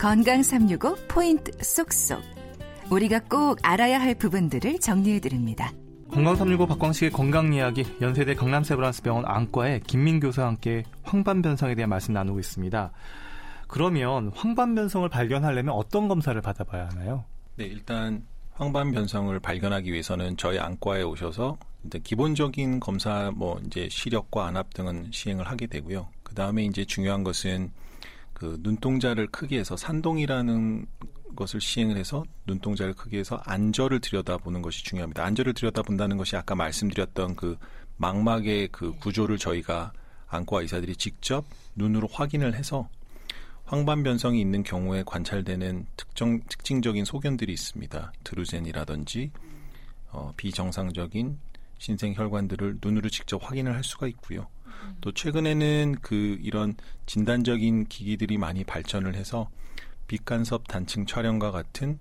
건강 365 포인트 쏙쏙. 우리가 꼭 알아야 할 부분들을 정리해 드립니다. 건강 365 박광식의 건강 이야기 연세대 강남세브란스병원 안과의 김민 교수와 함께 황반 변성에 대한 말씀 나누고 있습니다. 그러면 황반 변성을 발견하려면 어떤 검사를 받아봐야 하나요? 네, 일단 황반 변성을 발견하기 위해서는 저희 안과에 오셔서 이제 기본적인 검사 뭐 이제 시력과 안압 등은 시행을 하게 되고요. 그 다음에 이제 중요한 것은 그 눈동자를 크게 해서 산동이라는 것을 시행을 해서 눈동자를 크게 해서 안저를 들여다보는 것이 중요합니다. 안저를 들여다본다는 것이 아까 말씀드렸던 그 망막의 그 구조를 저희가 안과 의사들이 직접 눈으로 확인을 해서 황반 변성이 있는 경우에 관찰되는 특정 특징적인 소견들이 있습니다. 드루젠이라든지 어, 비정상적인 신생 혈관들을 눈으로 직접 확인을 할 수가 있고요. 또 최근에는 그 이런 진단적인 기기들이 많이 발전을 해서 빛간섭 단층 촬영과 같은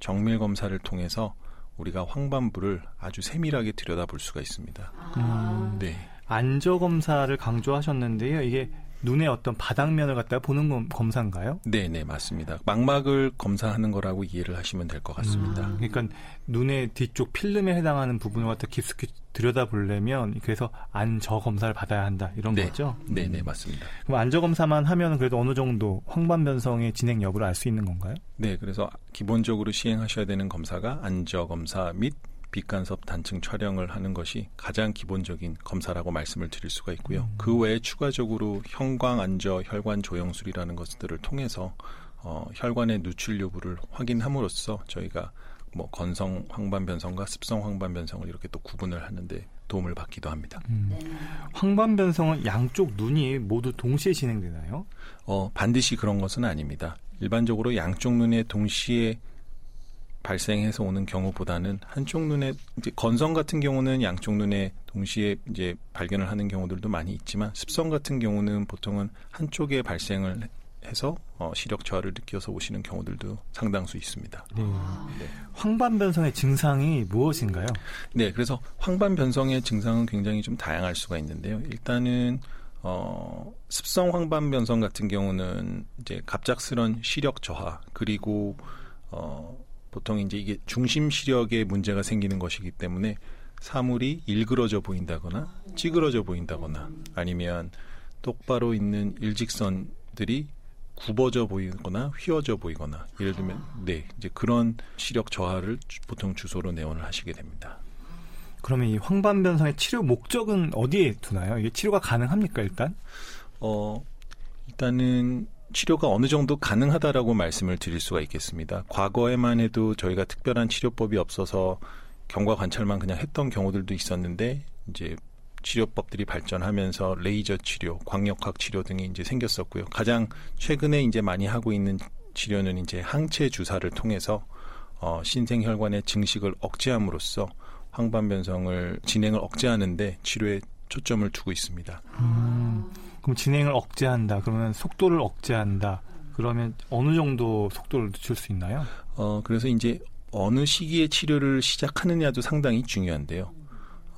정밀 검사를 통해서 우리가 황반부를 아주 세밀하게 들여다볼 수가 있습니다. 음, 네. 안저 검사를 강조하셨는데요. 이게 눈의 어떤 바닥면을 갖다가 보는 검사인가요? 네, 네, 맞습니다. 망막을 검사하는 거라고 이해를 하시면 될 것 같습니다. 음, 그러니까 눈의 뒤쪽 필름에 해당하는 부분을 갖다 깊숙이 들여다보려면 그래서 안저 검사를 받아야 한다 이런 네, 거죠? 네, 네, 맞습니다. 그럼 안저 검사만 하면 그래도 어느 정도 황반 변성의 진행 여부를 알 수 있는 건가요? 네, 그래서 기본적으로 시행하셔야 되는 검사가 안저 검사 및 빛간섭 단층 촬영을 하는 것이 가장 기본적인 검사라고 말씀을 드릴 수가 있고요. 음. 그 외에 추가적으로 형광 안저 혈관 조영술이라는 것들을 통해서 어, 혈관의 누출 여부를 확인함으로써 저희가 뭐 건성 황반 변성과 습성 황반 변성을 이렇게 또 구분을 하는데 도움을 받기도 합니다. 음. 황반 변성은 양쪽 눈이 모두 동시에 진행되나요? 어, 반드시 그런 것은 아닙니다. 일반적으로 양쪽 눈에 동시에 발생해서 오는 경우보다는 한쪽 눈에 이제 건성 같은 경우는 양쪽 눈에 동시에 이제 발견을 하는 경우들도 많이 있지만 습성 같은 경우는 보통은 한쪽에 발생을 해서 어, 시력 저하를 느껴서 오시는 경우들도 상당수 있습니다. 네. 네. 황반변성의 증상이 무엇인가요? 네, 그래서 황반변성의 증상은 굉장히 좀 다양할 수가 있는데요. 일단은 어, 습성 황반변성 같은 경우는 이제 갑작스런 시력 저하 그리고 어, 보통 이제 이게 중심 시력에 문제가 생기는 것이기 때문에 사물이 일그러져 보인다거나 찌그러져 보인다거나 아니면 똑바로 있는 일직선들이 굽어져 보이거나 휘어져 보이거나 예를 들면 네 이제 그런 시력 저하를 보통 주소로 내원을 하시게 됩니다. 그러면 이 황반변성의 치료 목적은 어디에 두나요? 이게 치료가 가능합니까 일단? 어 일단은 치료가 어느 정도 가능하다라고 말씀을 드릴 수가 있겠습니다. 과거에만 해도 저희가 특별한 치료법이 없어서 경과 관찰만 그냥 했던 경우들도 있었는데 이제 치료법들이 발전하면서 레이저 치료, 광역학 치료 등이 이제 생겼었고요. 가장 최근에 이제 많이 하고 있는 치료는 이제 항체 주사를 통해서 어, 신생혈관의 증식을 억제함으로써 황반변성을 진행을 억제하는데 치료에 초점을 두고 있습니다. 음. 그럼 진행을 억제한다. 그러면 속도를 억제한다. 그러면 어느 정도 속도를 늦출 수 있나요? 어, 그래서 이제 어느 시기에 치료를 시작하느냐도 상당히 중요한데요.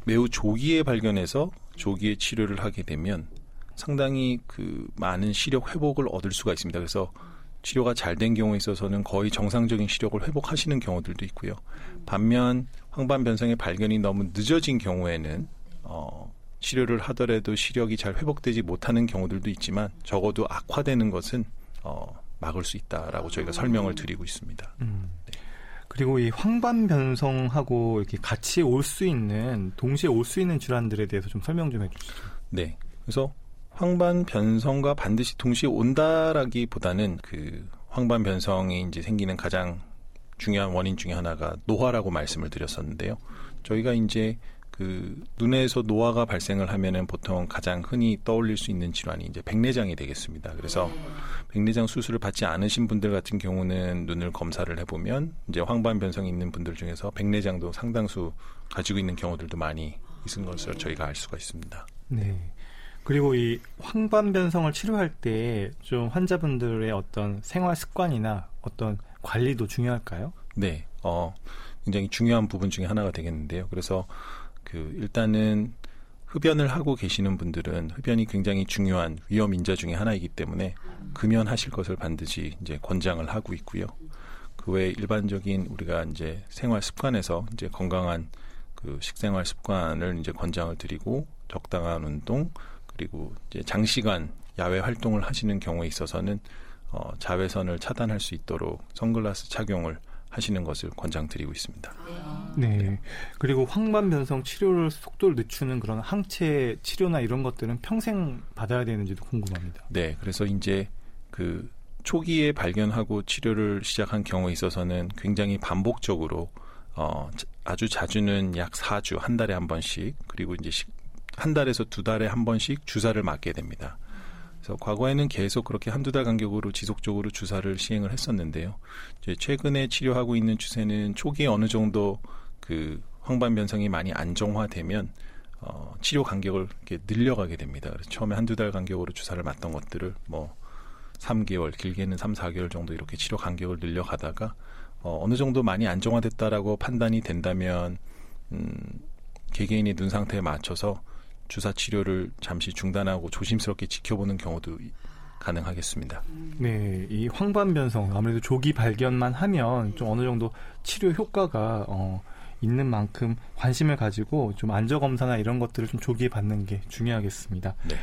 매우 조기에 발견해서 조기에 치료를 하게 되면 상당히 그 많은 시력 회복을 얻을 수가 있습니다. 그래서 치료가 잘 된 경우에 있어서는 거의 정상적인 시력을 회복하시는 경우들도 있고요. 반면 황반 변성의 발견이 너무 늦어진 경우에는 어, 치료를 하더라도 시력이 잘 회복되지 못하는 경우들도 있지만 적어도 악화되는 것은 어, 막을 수 있다라고 저희가 설명을 드리고 있습니다. 음. 네. 그리고 이 황반 변성하고 이렇게 같이 올 수 있는 동시에 올 수 있는 질환들에 대해서 좀 설명 좀 해주시죠. 네. 그래서 황반 변성과 반드시 동시에 온다라기보다는 그 황반 변성이 이제 생기는 가장 중요한 원인 중에 하나가 노화라고 말씀을 드렸었는데요. 저희가 이제 그 눈에서 노화가 발생을 하면은 보통 가장 흔히 떠올릴 수 있는 질환이 이제 백내장이 되겠습니다. 그래서 백내장 수술을 받지 않으신 분들 같은 경우는 눈을 검사를 해보면 이제 황반 변성이 있는 분들 중에서 백내장도 상당수 가지고 있는 경우들도 많이 있은 것을 저희가 알 수가 있습니다. 네. 그리고 이 황반 변성을 치료할 때 좀 환자분들의 어떤 생활 습관이나 어떤 관리도 중요할까요? 네. 어, 굉장히 중요한 부분 중에 하나가 되겠는데요. 그래서 그 일단은 흡연을 하고 계시는 분들은 흡연이 굉장히 중요한 위험 인자 중의 하나이기 때문에 금연하실 것을 반드시 이제 권장을 하고 있고요. 그 외에 일반적인 우리가 이제 생활 습관에서 이제 건강한 그 식생활 습관을 이제 권장을 드리고 적당한 운동 그리고 이제 장시간 야외 활동을 하시는 경우에 있어서는 어, 자외선을 차단할 수 있도록 선글라스 착용을 하시는 것을 권장드리고 있습니다. 네. 그리고 황반 변성 치료를 속도를 늦추는 그런 항체 치료나 이런 것들은 평생 받아야 되는지도 궁금합니다. 네. 그래서 이제 그 초기에 발견하고 치료를 시작한 경우에 있어서는 굉장히 반복적으로 어 아주 자주는 약 4주 한 달에 한 번씩 그리고 이제 한 달에서 두 달에 한 번씩 주사를 맞게 됩니다. 그래서 과거에는 계속 그렇게 한두 달 간격으로 지속적으로 주사를 시행을 했었는데요. 이제 최근에 치료하고 있는 추세는 초기에 어느 정도 그 황반 변성이 많이 안정화되면 어, 치료 간격을 이렇게 늘려가게 됩니다. 그래서 처음에 한두 달 간격으로 주사를 맞던 것들을 뭐 3개월, 길게는 3, 4개월 정도 이렇게 치료 간격을 늘려가다가 어, 어느 정도 많이 안정화됐다라고 판단이 된다면 음, 개개인의 눈 상태에 맞춰서 주사 치료를 잠시 중단하고 조심스럽게 지켜보는 경우도 가능하겠습니다. 네, 이 황반 변성 아무래도 조기 발견만 하면 좀 어느 정도 치료 효과가 어, 있는 만큼 관심을 가지고 좀 안저 검사나 이런 것들을 좀 조기에 받는 게 중요하겠습니다. 네.